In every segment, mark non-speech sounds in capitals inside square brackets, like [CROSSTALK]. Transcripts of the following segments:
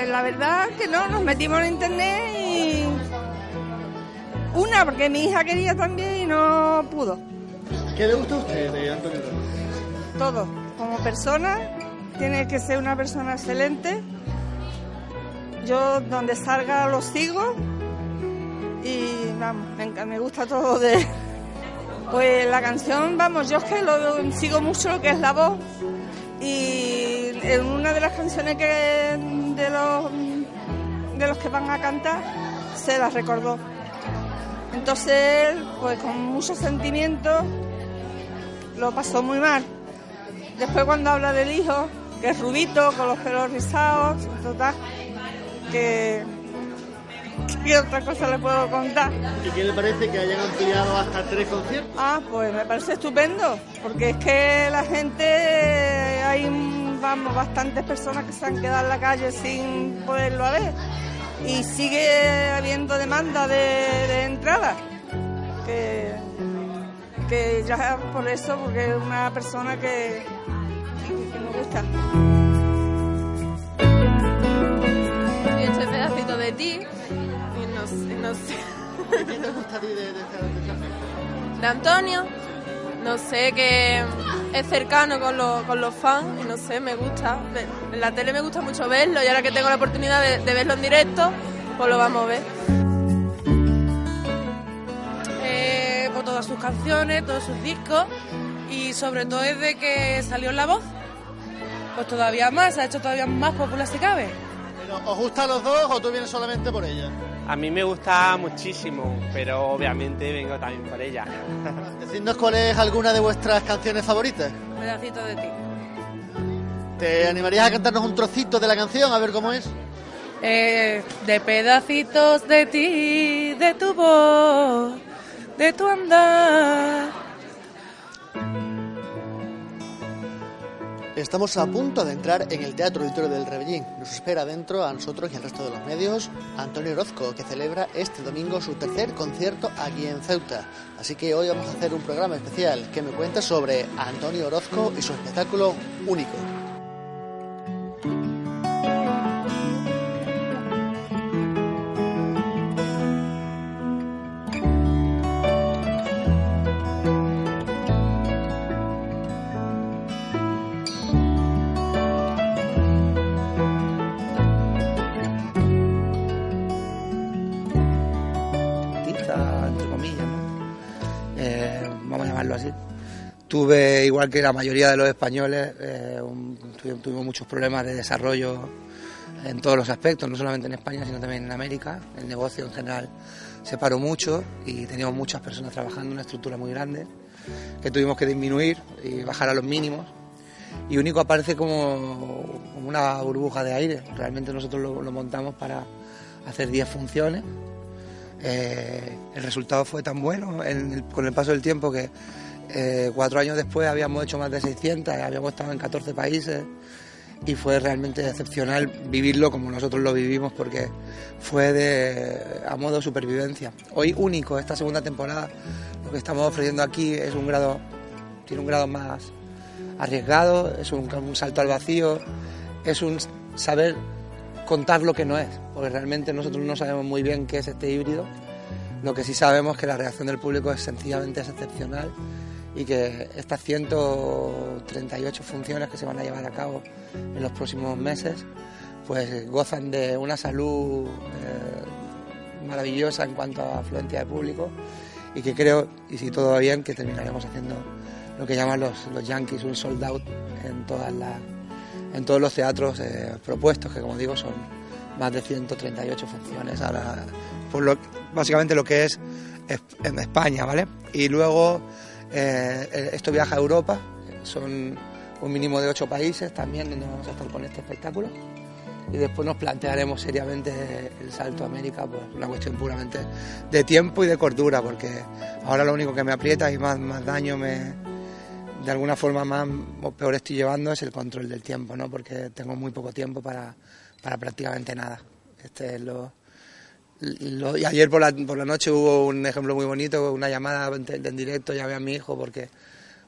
Pues la verdad que no, nos metimos en internet y... Una, porque mi hija quería también y no pudo. ¿Qué le gusta a usted de Antonio Todo. Como persona, tiene que ser una persona excelente. Yo donde salga lo sigo y vamos, me, me gusta todo de... Pues la canción, vamos, yo es que lo, sigo mucho lo que es la voz y en una de las canciones que de los de los que van a cantar se las recordó. Entonces él, pues con mucho sentimiento, lo pasó muy mal. Después cuando habla del hijo, que es rubito, con los pelos rizados, total, que ¿Qué otra cosa le puedo contar? ¿Y qué le parece que hayan ampliado hasta tres conciertos? Ah, pues me parece estupendo, porque es que la gente, hay vamos, bastantes personas que se han quedado en la calle sin poderlo ver y sigue habiendo demanda de, entrada. Que, que ya por eso, porque es una persona que, que me gusta. Y este pedacito de ti no sé. ¿Qué te gusta a ti de, de, de Antonio, no sé, que es cercano con, los, con los fans y no sé, me gusta. En la tele me gusta mucho verlo y ahora que tengo la oportunidad de, verlo en directo, pues lo vamos a ver. Eh, por todas sus canciones, todos sus discos y sobre todo desde que salió en La Voz, pues todavía más, ha hecho todavía más popular si cabe. ¿Os gustan los dos o tú vienes solamente por ella? A mí me gusta muchísimo, pero obviamente vengo también por ella. [LAUGHS] Decidnos cuál es alguna de vuestras canciones favoritas. Pedacito de ti. ¿Te animarías a cantarnos un trocito de la canción, a ver cómo es? Eh, de pedacitos de ti, de tu voz, de tu andar Estamos a punto de entrar en el Teatro Auditorio del Rebellín. Nos espera dentro a nosotros y al resto de los medios Antonio Orozco, que celebra este domingo su tercer concierto aquí en Ceuta. Así que hoy vamos a hacer un programa especial que me cuenta sobre Antonio Orozco y su espectáculo único. Tuve, igual que la mayoría de los españoles, eh, tuvimos muchos problemas de desarrollo en todos los aspectos, no solamente en España, sino también en América. El negocio en general se paró mucho y teníamos muchas personas trabajando, una estructura muy grande que tuvimos que disminuir y bajar a los mínimos. Y Único aparece como, una burbuja de aire. Realmente nosotros lo, montamos para hacer 10 funciones. Eh, el resultado fue tan bueno con el paso del tiempo que eh, cuatro años después habíamos hecho más de 600, habíamos estado en 14 países y fue realmente excepcional vivirlo como nosotros lo vivimos porque fue de, a modo supervivencia. Hoy único, esta segunda temporada, lo que estamos ofreciendo aquí es un grado, tiene un grado más arriesgado, es un, salto al vacío, es un saber contar lo que no es, porque realmente nosotros no sabemos muy bien qué es este híbrido. Lo que sí sabemos es que la reacción del público es sencillamente excepcional y que estas 138 funciones que se van a llevar a cabo en los próximos meses pues gozan de una salud eh, maravillosa en cuanto a afluencia de público y que creo, y si todo va bien, que terminaremos haciendo lo que llaman los, los Yankees, un sold out en, todas las, en todos los teatros eh, propuestos, que como digo son más de 138 funciones, ahora, por lo, básicamente lo que es en España, ¿vale? Y luego eh, esto viaja a Europa, son un mínimo de ocho países también donde vamos a estar con este espectáculo. Y después nos plantearemos seriamente el salto a América por una cuestión puramente de tiempo y de cordura, porque ahora lo único que me aprieta y más, más daño me, de alguna forma más peor estoy llevando es el control del tiempo, ¿no? porque tengo muy poco tiempo para, para prácticamente nada. Este es lo, y ayer por la, por la noche hubo un ejemplo muy bonito, una llamada en, directo, llamé a mi hijo porque,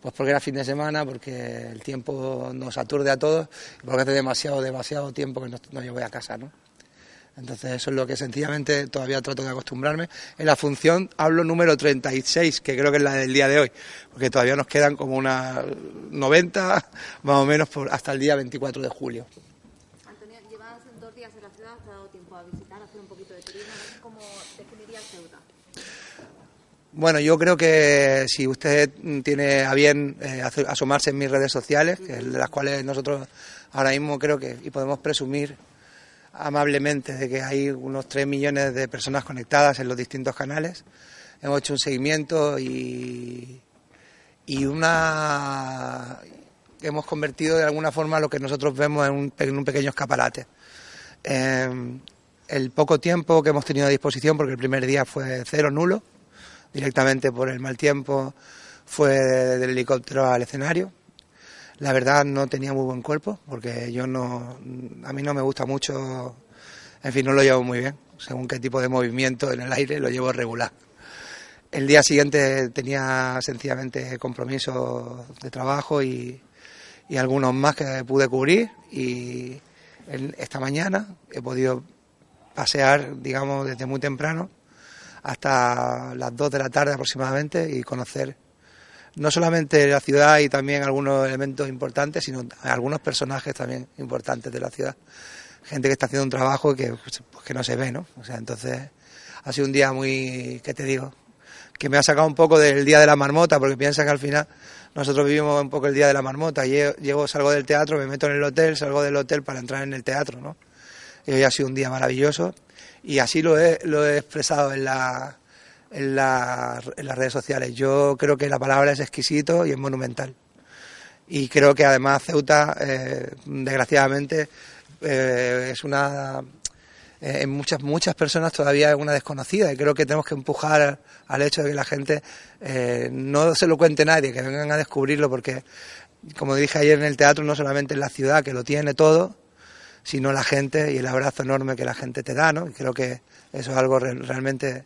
pues porque era fin de semana, porque el tiempo nos aturde a todos porque hace demasiado, demasiado tiempo que no, no yo voy a casa, ¿no? Entonces eso es lo que sencillamente todavía trato de acostumbrarme. En la función hablo número 36, que creo que es la del día de hoy, porque todavía nos quedan como unas [LAUGHS] 90 más o menos por, hasta el día 24 de julio. Antonio, llevas dos días en la ciudad, has dado tiempo a visitar, a hacer un poquito de turismo. ¿Cómo definirías Ceuta? Bueno, yo creo que si usted tiene a bien eh, asomarse en mis redes sociales, que es de las cuales nosotros ahora mismo creo que y podemos presumir amablemente de que hay unos 3 millones de personas conectadas en los distintos canales. Hemos hecho un seguimiento y, y una hemos convertido de alguna forma lo que nosotros vemos en un, en un pequeño escaparate. Eh, el poco tiempo que hemos tenido a disposición, porque el primer día fue cero nulo, directamente por el mal tiempo, fue del helicóptero al escenario. La verdad no tenía muy buen cuerpo, porque yo no, a mí no me gusta mucho, en fin, no lo llevo muy bien, según qué tipo de movimiento en el aire lo llevo regular. El día siguiente tenía sencillamente compromisos de trabajo y, y algunos más que pude cubrir y en- esta mañana he podido pasear, digamos, desde muy temprano hasta las 2 de la tarde aproximadamente y conocer no solamente la ciudad y también algunos elementos importantes, sino algunos personajes también importantes de la ciudad. Gente que está haciendo un trabajo que, pues, que no se ve, ¿no? O sea, entonces ha sido un día muy, ¿qué te digo? Que me ha sacado un poco del día de la marmota, porque piensa que al final nosotros vivimos un poco el día de la marmota. Llego, salgo del teatro, me meto en el hotel, salgo del hotel para entrar en el teatro, ¿no? Y hoy ha sido un día maravilloso y así lo he, lo he expresado en, la, en, la, en las redes sociales. Yo creo que la palabra es exquisito y es monumental. Y creo que además Ceuta, eh, desgraciadamente, eh, es una eh, en muchas muchas personas todavía es una desconocida y creo que tenemos que empujar al hecho de que la gente eh, no se lo cuente nadie, que vengan a descubrirlo porque como dije ayer en el teatro no solamente es la ciudad que lo tiene todo, sino la gente y el abrazo enorme que la gente te da, ¿no? Y creo que eso es algo re- realmente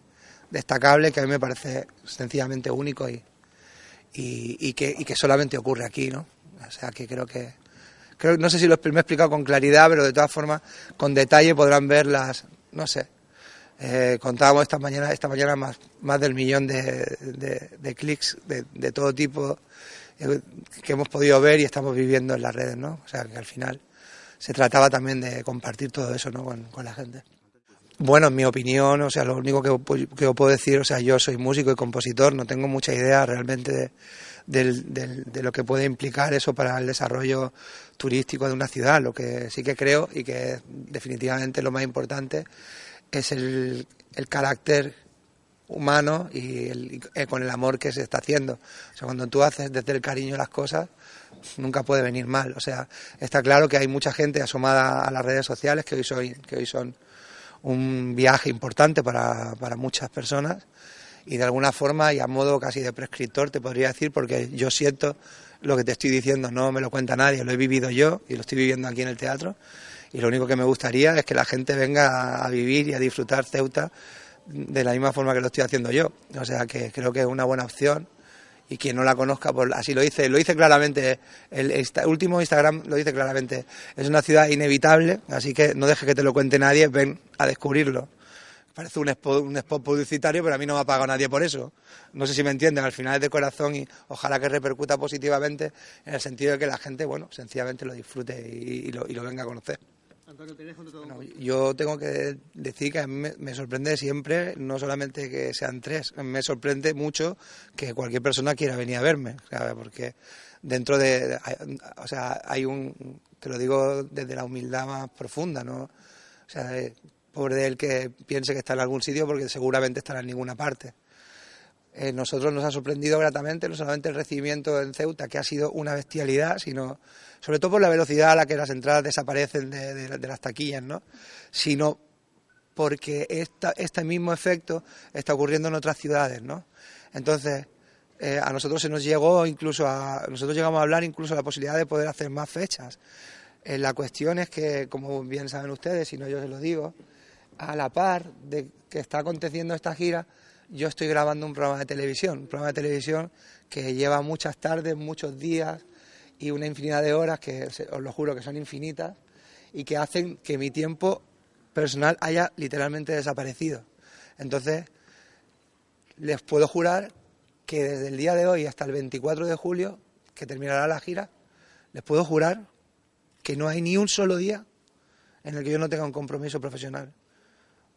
destacable que a mí me parece sencillamente único y, y, que, y que solamente ocurre aquí, ¿no? O sea que creo que creo no sé si lo he explicado con claridad, pero de todas formas con detalle podrán ver las, no sé. Eh, contábamos esta mañana, esta mañana más, más del millón de, de, de clics de, de todo tipo eh, que hemos podido ver y estamos viviendo en las redes, ¿no? O sea que al final se trataba también de compartir todo eso, ¿no? Con, con la gente. Bueno, en mi opinión, o sea, lo único que, pu- que puedo decir, o sea, yo soy músico y compositor, no tengo mucha idea realmente de, de lo que puede implicar eso para el desarrollo turístico de una ciudad. Lo que sí que creo y que definitivamente lo más importante es el, el carácter humano y, el- y, eh, con el amor que se está haciendo. O sea, cuando tú haces desde el cariño las cosas, nunca puede venir mal. O sea, está claro que hay mucha gente asomada a las redes sociales que hoy, soy, que hoy son un viaje importante para, para muchas personas y de alguna forma y a modo casi de prescriptor te podría decir porque yo siento lo que te estoy diciendo, no me lo cuenta nadie, lo he vivido yo y lo estoy viviendo aquí en el teatro y lo único que me gustaría es que la gente venga a vivir y a disfrutar Ceuta de la misma forma que lo estoy haciendo yo. O sea que creo que es una buena opción y quien no la conozca, pues así lo dice, lo dice claramente, el último Instagram lo dice claramente, es una ciudad inevitable, así que no dejes que te lo cuente nadie, ven a descubrirlo. Parece un spot, un spot publicitario, pero a mí no me ha pagado nadie por eso. No sé si me entienden, al final es de corazón y ojalá que repercuta positivamente en el sentido de que la gente, bueno, sencillamente lo disfrute y lo, y lo venga a conocer. Bueno, yo tengo que decir que a mí me, me sorprende siempre, no solamente que sean tres, me sorprende mucho que cualquier persona quiera venir a verme, ¿sabes? porque dentro de, o sea, hay un, te lo digo desde la humildad más profunda, ¿no? O sea, pobre de él que piense que está en algún sitio porque seguramente estará en ninguna parte. Eh, nosotros nos ha sorprendido gratamente no solamente el recibimiento en Ceuta, que ha sido una bestialidad, sino sobre todo por la velocidad a la que las entradas desaparecen de, las taquillas, ¿no? Sino porque esta, este mismo efecto está ocurriendo en otras ciudades, ¿no? Entonces, eh, a nosotros se nos llegó incluso a, nosotros llegamos a hablar incluso de la posibilidad de poder hacer más fechas. Eh, la cuestión es que, como bien saben ustedes, si no yo se lo digo, a la par de que está aconteciendo esta gira, yo estoy grabando un programa de televisión, un programa de televisión que lleva muchas tardes, muchos días y una infinidad de horas que os lo juro que son infinitas y que hacen que mi tiempo personal haya literalmente desaparecido. Entonces, les puedo jurar que desde el día de hoy hasta el 24 de julio, que terminará la gira, les puedo jurar que no hay ni un solo día en el que yo no tenga un compromiso profesional.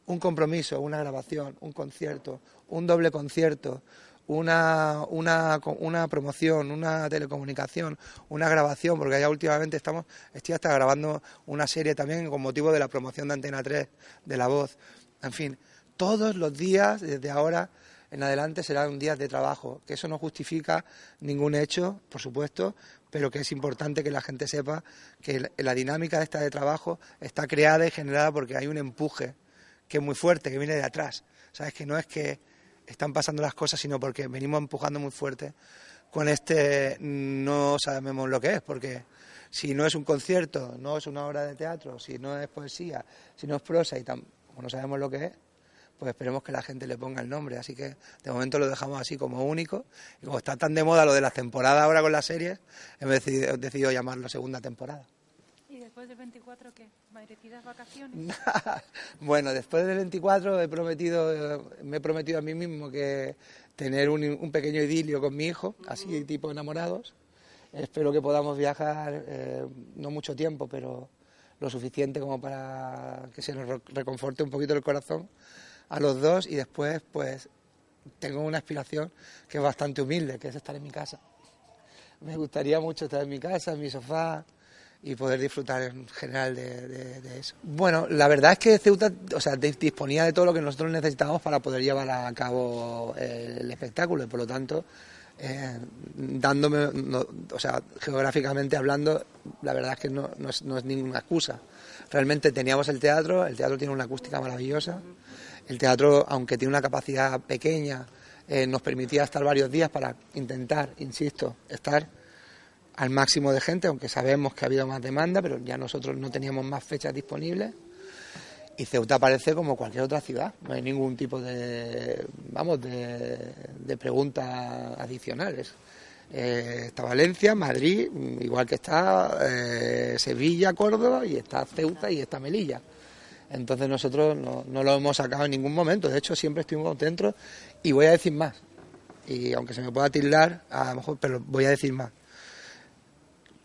Un compromiso, una grabación, un concierto, un doble concierto, una, una, una promoción, una telecomunicación, una grabación, porque ya últimamente estamos, estoy hasta grabando una serie también con motivo de la promoción de Antena 3, de La Voz. En fin, todos los días, desde ahora en adelante, serán días de trabajo, que eso no justifica ningún hecho, por supuesto, pero que es importante que la gente sepa que la- la dinámica esta de trabajo está creada y generada porque hay un empuje que es muy fuerte, que viene de atrás. ¿Sabes? Que no es que están pasando las cosas, sino porque venimos empujando muy fuerte. Con este no sabemos lo que es, porque si no es un concierto, no es una obra de teatro, si no es poesía, si no es prosa y tam- como no sabemos lo que es, pues esperemos que la gente le ponga el nombre. Así que de momento lo dejamos así como único. Y como está tan de moda lo de las temporadas ahora con las series, hemos decidido, decidido llamarlo segunda temporada. ¿Y después del 24 qué? ¿Merecidas vacaciones? [LAUGHS] bueno, después del 24 he prometido, me he prometido a mí mismo que tener un, un pequeño idilio con mi hijo, así tipo enamorados. Espero que podamos viajar, eh, no mucho tiempo, pero lo suficiente como para que se nos re- reconforte un poquito el corazón a los dos y después pues tengo una aspiración que es bastante humilde, que es estar en mi casa. Me gustaría mucho estar en mi casa, en mi sofá y poder disfrutar en general de, eso. Bueno, la verdad es que Ceuta o sea, dis- disponía de todo lo que nosotros necesitábamos para poder llevar a cabo eh, el espectáculo y por lo tanto, eh, dándome, no- o sea, geográficamente hablando, la verdad es que no, no es, no es ninguna excusa. Realmente teníamos el teatro, el teatro tiene una acústica maravillosa, el teatro, aunque tiene una capacidad pequeña, eh, nos permitía estar varios días para intentar, insisto, estar al máximo de gente, aunque sabemos que ha habido más demanda, pero ya nosotros no teníamos más fechas disponibles. Y Ceuta parece como cualquier otra ciudad, no hay ningún tipo de, vamos, de, preguntas adicionales. Eh, está Valencia, Madrid, igual que está eh, Sevilla, Córdoba, y está Ceuta y está Melilla. Entonces nosotros no, no lo hemos sacado en ningún momento, de hecho siempre estuvimos dentro y voy a decir más. Y aunque se me pueda tildar, a lo mejor, pero voy a decir más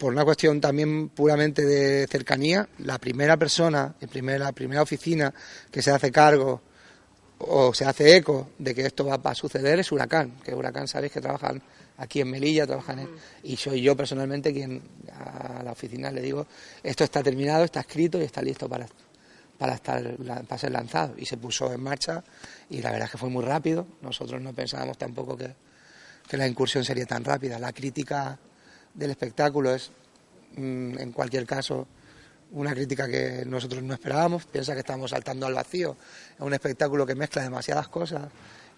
por una cuestión también puramente de cercanía, la primera persona, el primer- la primera oficina que se hace cargo o se hace eco de que esto va, va a suceder es Huracán, que Huracán sabéis que trabajan aquí en Melilla, trabajan en, y soy yo personalmente quien a la oficina le digo, esto está terminado, está escrito y está listo para, para, estar, para ser lanzado. Y se puso en marcha y la verdad es que fue muy rápido, nosotros no pensábamos tampoco que, que la incursión sería tan rápida. La crítica del espectáculo es, mm, en cualquier caso, una crítica que nosotros no esperábamos. Piensa que estamos saltando al vacío. Es un espectáculo que mezcla demasiadas cosas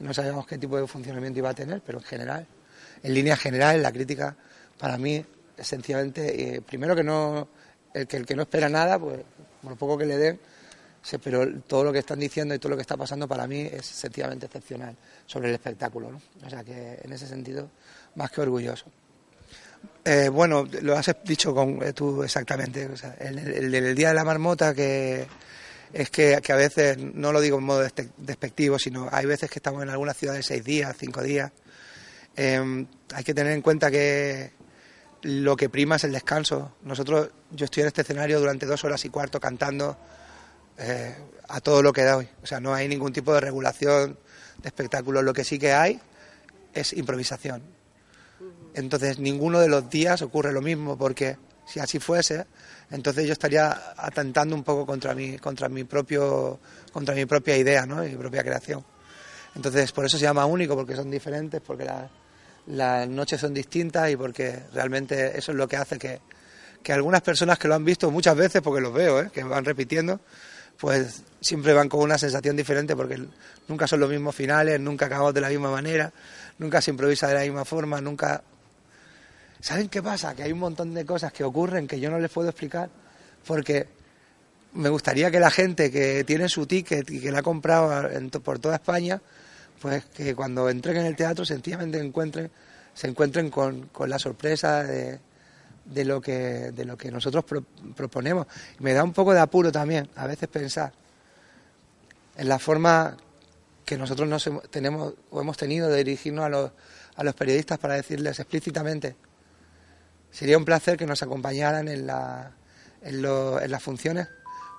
no sabíamos qué tipo de funcionamiento iba a tener, pero en general, en línea general, la crítica para mí es sencillamente, eh, primero que no, el que, el que no espera nada, pues por lo poco que le den, pero todo lo que están diciendo y todo lo que está pasando para mí es sencillamente excepcional sobre el espectáculo. ¿no? O sea que en ese sentido, más que orgulloso. Eh, bueno, lo has dicho con, eh, tú exactamente. El, Día de la Marmota, que es que, a veces, no lo digo en modo despe- despectivo, sino hay veces que estamos en alguna ciudad de seis días, cinco días. Eh, hay que tener en cuenta que lo que prima es el descanso. Nosotros, yo estoy en este escenario durante dos horas y cuarto cantando eh, a todo lo que da hoy. O sea, no hay ningún tipo de regulación de espectáculo. Lo que sí que hay es improvisación. Entonces, ninguno de los días ocurre lo mismo, porque si así fuese, entonces yo estaría atentando un poco contra mi, contra mi, propio, contra mi propia idea ¿no? mi propia creación. Entonces, por eso se llama único, porque son diferentes, porque la- las noches son distintas y porque realmente eso es lo que hace que, que algunas personas que lo han visto muchas veces, porque los veo, ¿eh? que van repitiendo, pues siempre van con una sensación diferente porque nunca son los mismos finales, nunca acabamos de la misma manera, nunca se improvisa de la misma forma, nunca... ¿Saben qué pasa? Que hay un montón de cosas que ocurren que yo no les puedo explicar porque me gustaría que la gente que tiene su ticket y que la ha comprado por toda España pues que cuando entren en el teatro sencillamente encuentren, se encuentren con, con la sorpresa de, de, lo que, de lo que nosotros pro- proponemos. Me da un poco de apuro también, a veces pensar en la forma que nosotros nos hemos- tenemos o hemos tenido de dirigirnos a los, a los periodistas para decirles explícitamente sería un placer que nos acompañaran en, la, en, lo- en las funciones,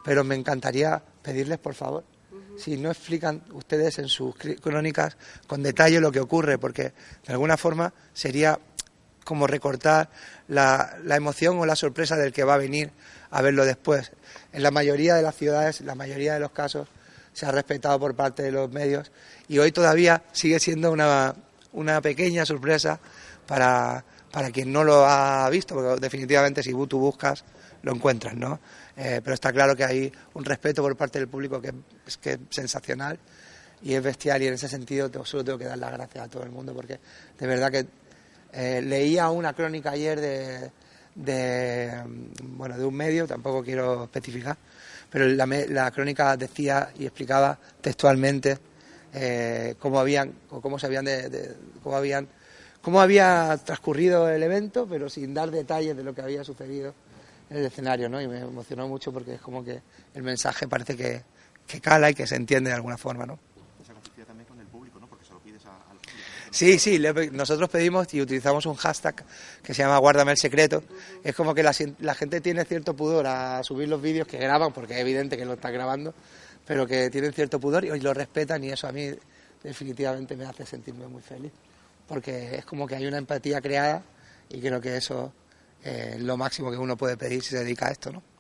pero me encantaría pedirles, por favor, si no explican ustedes en sus crónicas con detalle lo que ocurre, porque de alguna forma sería como recortar la, la emoción o la sorpresa del que va a venir a verlo después. En la mayoría de las ciudades, la mayoría de los casos, se ha respetado por parte de los medios y hoy todavía sigue siendo una, una pequeña sorpresa para, para quien no lo ha visto, porque definitivamente si tú buscas lo encuentras, ¿no? Eh, pero está claro que hay un respeto por parte del público que es, que sensacional y es bestial y en ese sentido solo tengo que dar las gracias a todo el mundo porque de verdad que eh, leía una crónica ayer de, de, bueno, de un medio, tampoco quiero especificar, pero la, la crónica decía y explicaba textualmente eh, cómo habían o cómo se habían de- de- cómo habían cómo había transcurrido el evento, pero sin dar detalles de lo que había sucedido en el escenario, ¿no? Y me emocionó mucho porque es como que el mensaje parece que, que cala y que se entiende de alguna forma, ¿no? También con el público, ¿no? Porque se lo pides a- al público. Sí, sí, le nosotros pedimos y utilizamos un hashtag que se llama Guárdame el secreto. Es como que la, la gente tiene cierto pudor a subir los vídeos que graban, porque es evidente que lo están grabando, pero que tienen cierto pudor y hoy lo respetan y eso a mí definitivamente me hace sentirme muy feliz, porque es como que hay una empatía creada y creo que eso es lo máximo que uno puede pedir si se dedica a esto, ¿no?